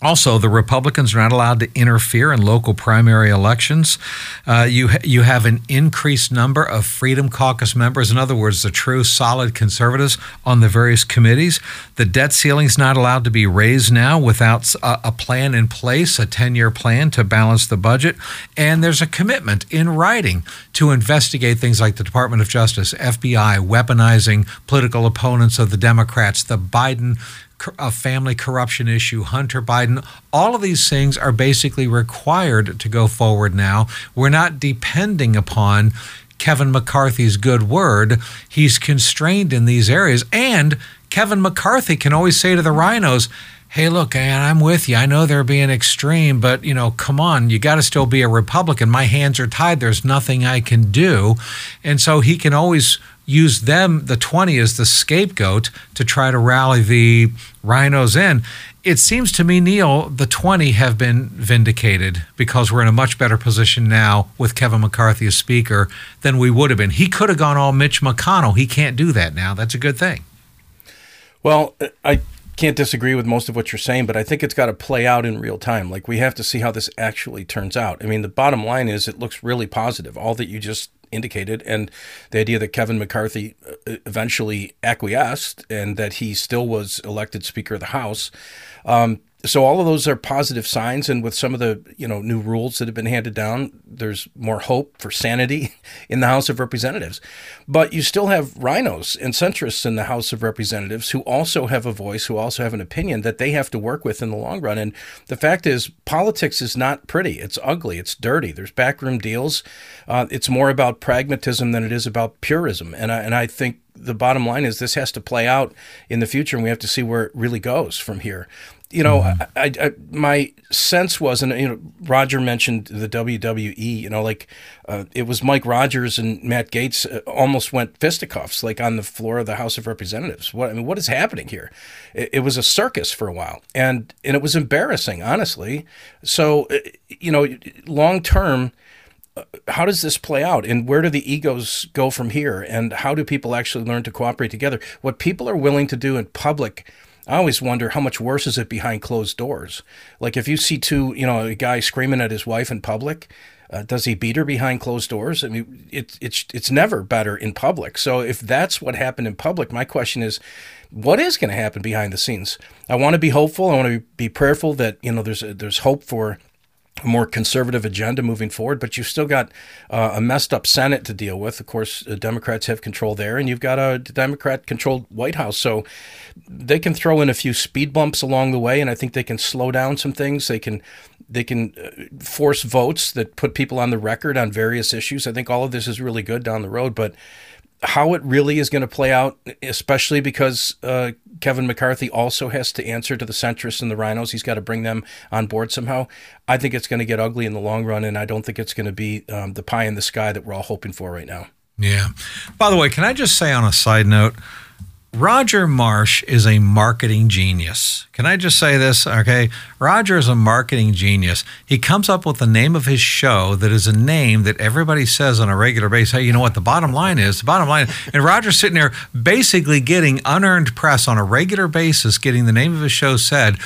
Also, the Republicans are not allowed to interfere in local primary elections. Uh, you ha- you have an increased number of Freedom Caucus members. In other words, the true solid conservatives on the various committees. The debt ceiling is not allowed to be raised now without a, a plan in place, a ten year plan to balance the budget. And there's a commitment in writing to investigate things like the Department of Justice, FBI, weaponizing political opponents of the Democrats, the Biden a family corruption issue, Hunter Biden, all of these things are basically required to go forward now. We're not depending upon Kevin McCarthy's good word. He's constrained in these areas. And Kevin McCarthy can always say to the RINOs, hey, look, I'm with you. I know they're being extreme, but, you know, come on, you got to still be a Republican. My hands are tied. There's nothing I can do. And so he can always use them, the 20, as the scapegoat to try to rally the RINOs in. It seems to me, Neil, the 20 have been vindicated because we're in a much better position now with Kevin McCarthy as Speaker than we would have been. He could have gone all Mitch McConnell. He can't do that now. That's a good thing. Well, I can't disagree with most of what you're saying, but I think it's got to play out in real time. Like we have to see how this actually turns out. I mean, the bottom line is it looks really positive. All that you just indicated, and the idea that Kevin McCarthy uh, eventually acquiesced and that he still was elected Speaker of the House. Um, so all of those are positive signs and with some of the you know new rules that have been handed down there's more hope for sanity *laughs* in the house of representatives. But you still have RINOs and centrists in the house of representatives who also have a voice who also have an opinion that they have to work with in the long run. And the fact is politics is not pretty. It's ugly. It's dirty. There's backroom deals. Uh, it's more about pragmatism than it is about purism. And I, and I think the bottom line is this has to play out in the future and we have to see where it really goes from here you know, mm-hmm. I, I, my sense was, and you know, Roger mentioned the WWE. You know, like uh, it was Mike Rogers and Matt Gaetz uh, almost went fisticuffs, like on the floor of the House of Representatives. What I mean, what is happening here? It, it was a circus for a while, and and it was embarrassing, honestly. So, uh, you know, long term uh, how does this play out and where do the egos go from here and how do people actually learn to cooperate together what people are willing to do in public I always wonder how much worse is it behind closed doors. Like if you see two, you know, a guy screaming at his wife in public, uh, does he beat her behind closed doors? I mean, it's it's it's never better in public. So if that's what happened in public, my question is, what is going to happen behind the scenes? I want to be hopeful. I want to be prayerful that you know there's a, there's hope for more conservative agenda moving forward, but you've still got uh, a messed up Senate to deal with. Of course, Democrats have control there, and you've got a Democrat controlled White House. So they can throw in a few speed bumps along the way, and I think they can slow down some things. They can they can uh, force votes that put people on the record on various issues. I think all of this is really good down the road, but how it really is going to play out, especially because uh, Kevin McCarthy also has to answer to the centrists and the RINOs. He's got to bring them on board somehow. I think it's going to get ugly in the long run, and I don't think it's going to be um, the pie in the sky that we're all hoping for right now. Yeah. By the way, can I just say on a side note, Roger Marsh is a marketing genius. Can I just say this? Okay. Roger is a marketing genius. He comes up with the name of his show that is a name that everybody says on a regular basis. Hey, you know what? The bottom line is the bottom line. And Roger's sitting there basically getting unearned press on a regular basis, getting the name of his show said.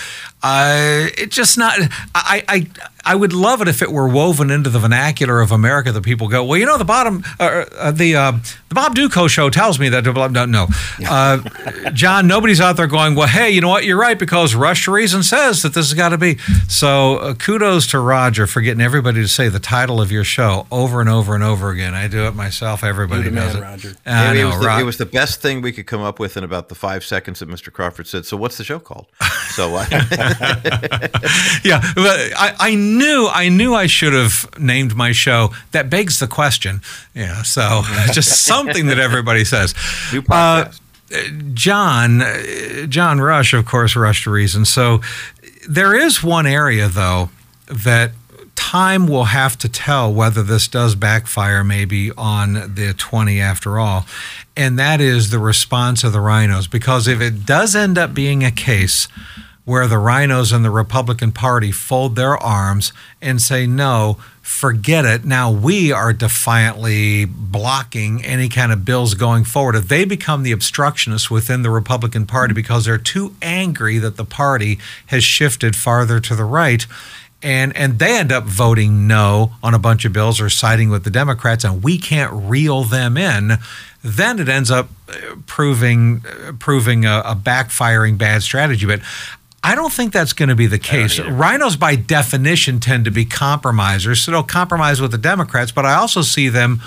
Uh, it just not. I, I I would love it if it were woven into the vernacular of America that people go, well, you know, the bottom, uh, uh, the uh, the Bob Dutko show tells me that. No, no. Uh, John, nobody's out there going, well, hey, you know what? You're right because because Rush to Reason says that this has got to be. So uh, kudos to Roger for getting everybody to say the title of your show over and over and over again. I do it myself. Everybody You're the knows man, it. Roger. I it, was the, Ro- it was the best thing we could come up with in about the five seconds that Mr. Crawford said. So, what's the show called? So, uh, *laughs* *laughs* yeah, but I, I knew I knew I should have named my show. That begs the question. Yeah, so *laughs* just something that everybody says. new podcast. John, uh, John Rush, of course, Rush to Reason. So there is one area, though, that time will have to tell whether this does backfire maybe on the 20 after all. And that is the response of the RINOs. Because if it does end up being a case where the RINOs and the Republican Party fold their arms and say, no, forget it. Now we are defiantly blocking any kind of bills going forward. If they become the obstructionists within the Republican Party because they're too angry that the party has shifted farther to the right, and and they end up voting no on a bunch of bills or siding with the Democrats, and we can't reel them in, then it ends up uh, proving uh, proving a, a backfiring bad strategy. But I don't think that's going to be the case. RINOs, by definition, tend to be compromisers, so they'll compromise with the Democrats. But I also see them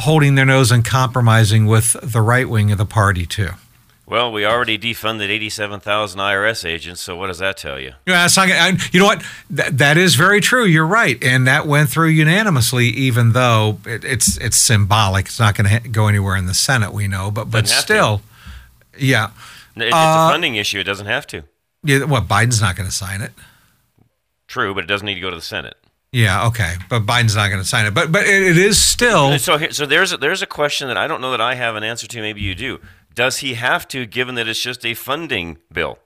holding their nose and compromising with the right wing of the party too. Well, we already defunded 87,000 IRS agents, so what does that tell you? Yeah, not gonna- you know what? That, that is very true. You're right, and that went through unanimously. Even though it, it's it's symbolic, it's not going to ha- go anywhere in the Senate. We know, but but Doesn't to. still, yeah, It- It's Uh, a funding issue. It doesn't have to. Yeah. What Biden's not going to sign it. True, but it doesn't need to go to the Senate. Yeah, okay, but Biden's not going to sign it. But but it, it is still. So, here, so there's a, there's a question that I don't know that I have an answer to. Maybe you do. Does he have to, given that it's just a funding bill?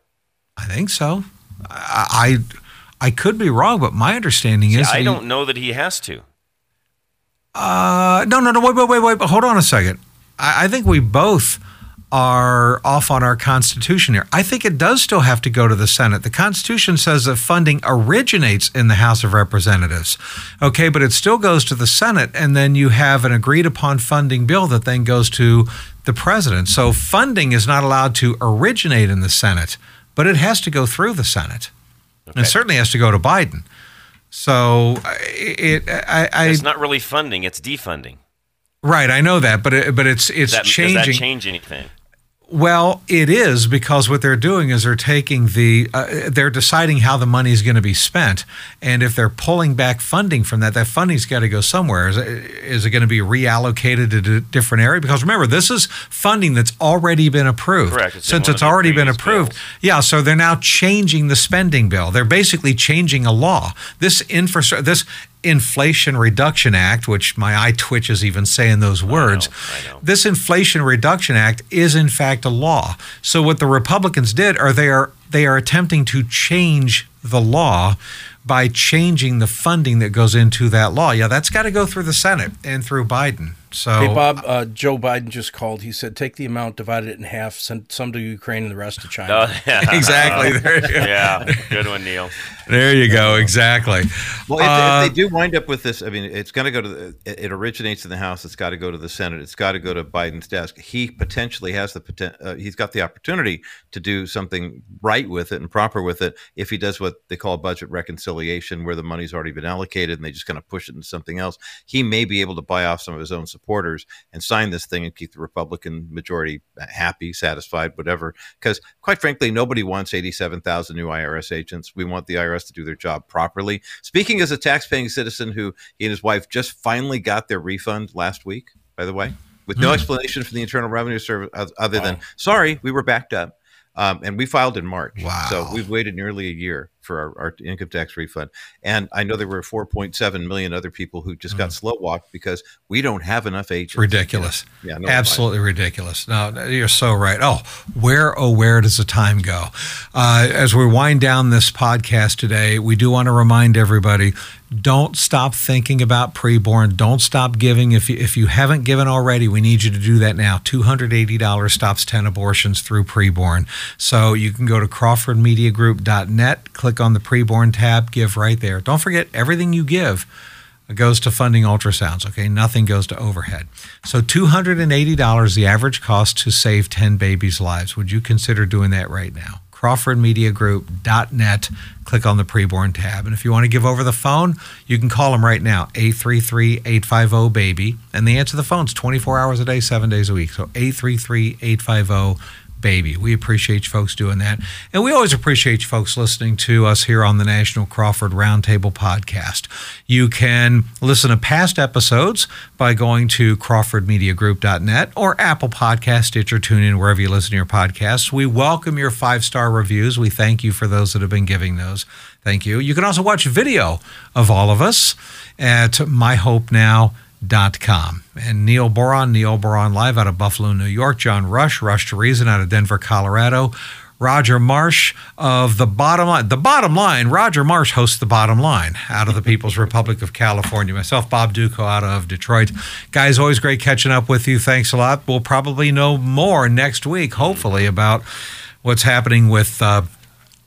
I think so. I I, I could be wrong, but my understanding is I he- don't know that he has to. Uh, no, no, no. Wait, wait, wait, wait. Hold on a second. I, I think we both are off on our Constitution here. I think it does still have to go to the Senate. The Constitution says that funding originates in the House of Representatives. Okay, but it still goes to the Senate, and then you have an agreed upon funding bill that then goes to the president. So funding is not allowed to originate in the Senate, but it has to go through the Senate. And Okay. it certainly has to go to Biden. So it, I, I, It's not really funding; it's defunding. Right, I know that, but it, but it's it's Does that, does changing. that change anything? Well, it is because what they're doing is they're taking the uh, they're deciding how the money is going to be spent, and if they're pulling back funding from that, that funding's got to go somewhere. Is it, is it going to be reallocated to a different area? Because remember, this is funding that's already been approved. Correct. It's Since it's already been approved, bills. yeah. So they're now changing the spending bill. They're basically changing a law. This infrastructure, this Inflation Reduction Act, which my eye twitches even saying those words. I know. This Inflation Reduction Act is in fact a law. So what the Republicans did are they are they are attempting to change the law by changing the funding that goes into that law. Yeah, that's got to go through the Senate and through Biden. So Hey, Bob, uh, Joe Biden just called. He said, take the amount, divide it in half, send some to Ukraine and the rest to China. Oh, *laughs* yeah. exactly. *laughs* There you go. yeah, good one, Neil. There you go. Exactly. Well, if, Uh, if they do wind up with this, I mean, it's going to go to the, it it originates in the House. It's got to go to the Senate. It's got to go to Biden's desk. He potentially has the poten- uh, he's got the opportunity to do something right with it and proper with it if he does what they call budget reconciliation, where the money's already been allocated and they just kind of push it into something else. He may be able to buy off some of his own supporters and sign this thing and keep the Republican majority happy, satisfied, whatever. Because quite frankly, nobody wants 87,000 new IRS agents. We want the IRS to do their job properly. Speaking as a tax-paying citizen who he and his wife just finally got their refund last week, by the way, with no explanation from the Internal Revenue Service oth- other than sorry, we were backed up. Um, and we filed in March. Wow. So we've waited nearly a year for our, our income tax refund. And I know there were 4.7 million other people who just got slow walked because we don't have enough agents. ridiculous. Yeah, no, absolutely ridiculous. No, you're so right. Oh, where oh where does the time go? Uh, as we wind down this podcast today, we do want to remind everybody: don't stop thinking about preborn. Don't stop giving. If you, if you haven't given already, we need you to do that now. Two hundred eighty dollars stops ten abortions through preborn. So you can go to CrawfordMediaGroup.net, click on the preborn tab, give right there. Don't forget everything you give goes to funding ultrasounds. Okay, nothing goes to overhead. So two hundred and eighty dollars, the average cost to save ten babies' lives. Would you consider doing that right now? crawfordmediagroup.net. Click on the preborn tab. And if you want to give over the phone, you can call them right now, 833-850-BABY. And they answer the phones 24 hours a day, seven days a week. So 833-850 baby. We appreciate you folks doing that. And we always appreciate you folks listening to us here on the National Crawford Roundtable podcast. You can listen to past episodes by going to crawfordmediagroup.net or Apple Podcast, Stitcher, TuneIn, wherever you listen to your podcasts. We welcome your five-star reviews. We thank you for those that have been giving those. Thank you. You can also watch video of all of us at myhopenow.com com. And Neil Boron, Neil Boron live out of Buffalo, New York. John Rush, Rush to Reason out of Denver, Colorado. Roger Marsh of the bottom line. The bottom line, Roger Marsh hosts the bottom line out of the People's Republic of California. Myself, Bob Dutko out of Detroit. Guys, always great catching up with you. Thanks a lot. We'll probably know more next week, hopefully, about what's happening with. Uh,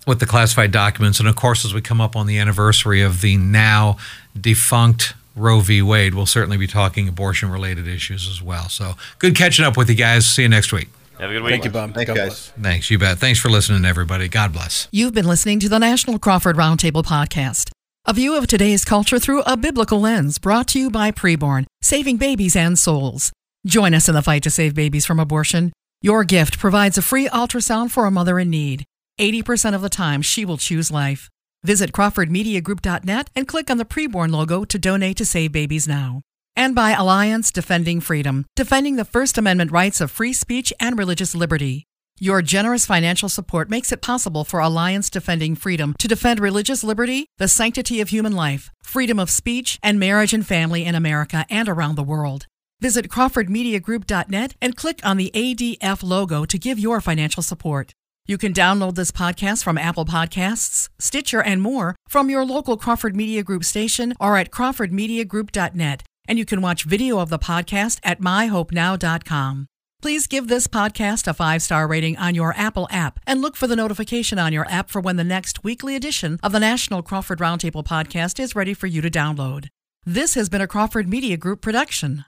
with the classified documents. And of course, as we come up on the anniversary of the now defunct Roe v. Wade, we'll certainly be talking abortion related issues as well. So good catching up with you guys. See you next week. Have a good week. Thank you, Bob. Thanks, God guys. bless. Thanks, you bet. Thanks for listening, everybody. God bless. You've been listening to the National Crawford Roundtable podcast, a view of today's culture through a biblical lens brought to you by Preborn, saving babies and souls. Join us in the fight to save babies from abortion. Your gift provides a free ultrasound for a mother in need. 80% of the time, she will choose life. Visit CrawfordMediaGroup.net and click on the Preborn logo to donate to Save Babies Now. And by Alliance Defending Freedom, defending the First Amendment rights of free speech and religious liberty. Your generous financial support makes it possible for Alliance Defending Freedom to defend religious liberty, the sanctity of human life, freedom of speech, and marriage and family in America and around the world. Visit CrawfordMediaGroup.net and click on the ADF logo to give your financial support. You can download this podcast from Apple Podcasts, Stitcher, and more from your local Crawford Media Group station or at crawfordmediagroup.net. And you can watch video of the podcast at myhopenow.com. Please give this podcast a five star rating on your Apple app and look for the notification on your app for when the next weekly edition of the National Crawford Roundtable podcast is ready for you to download. This has been a Crawford Media Group production.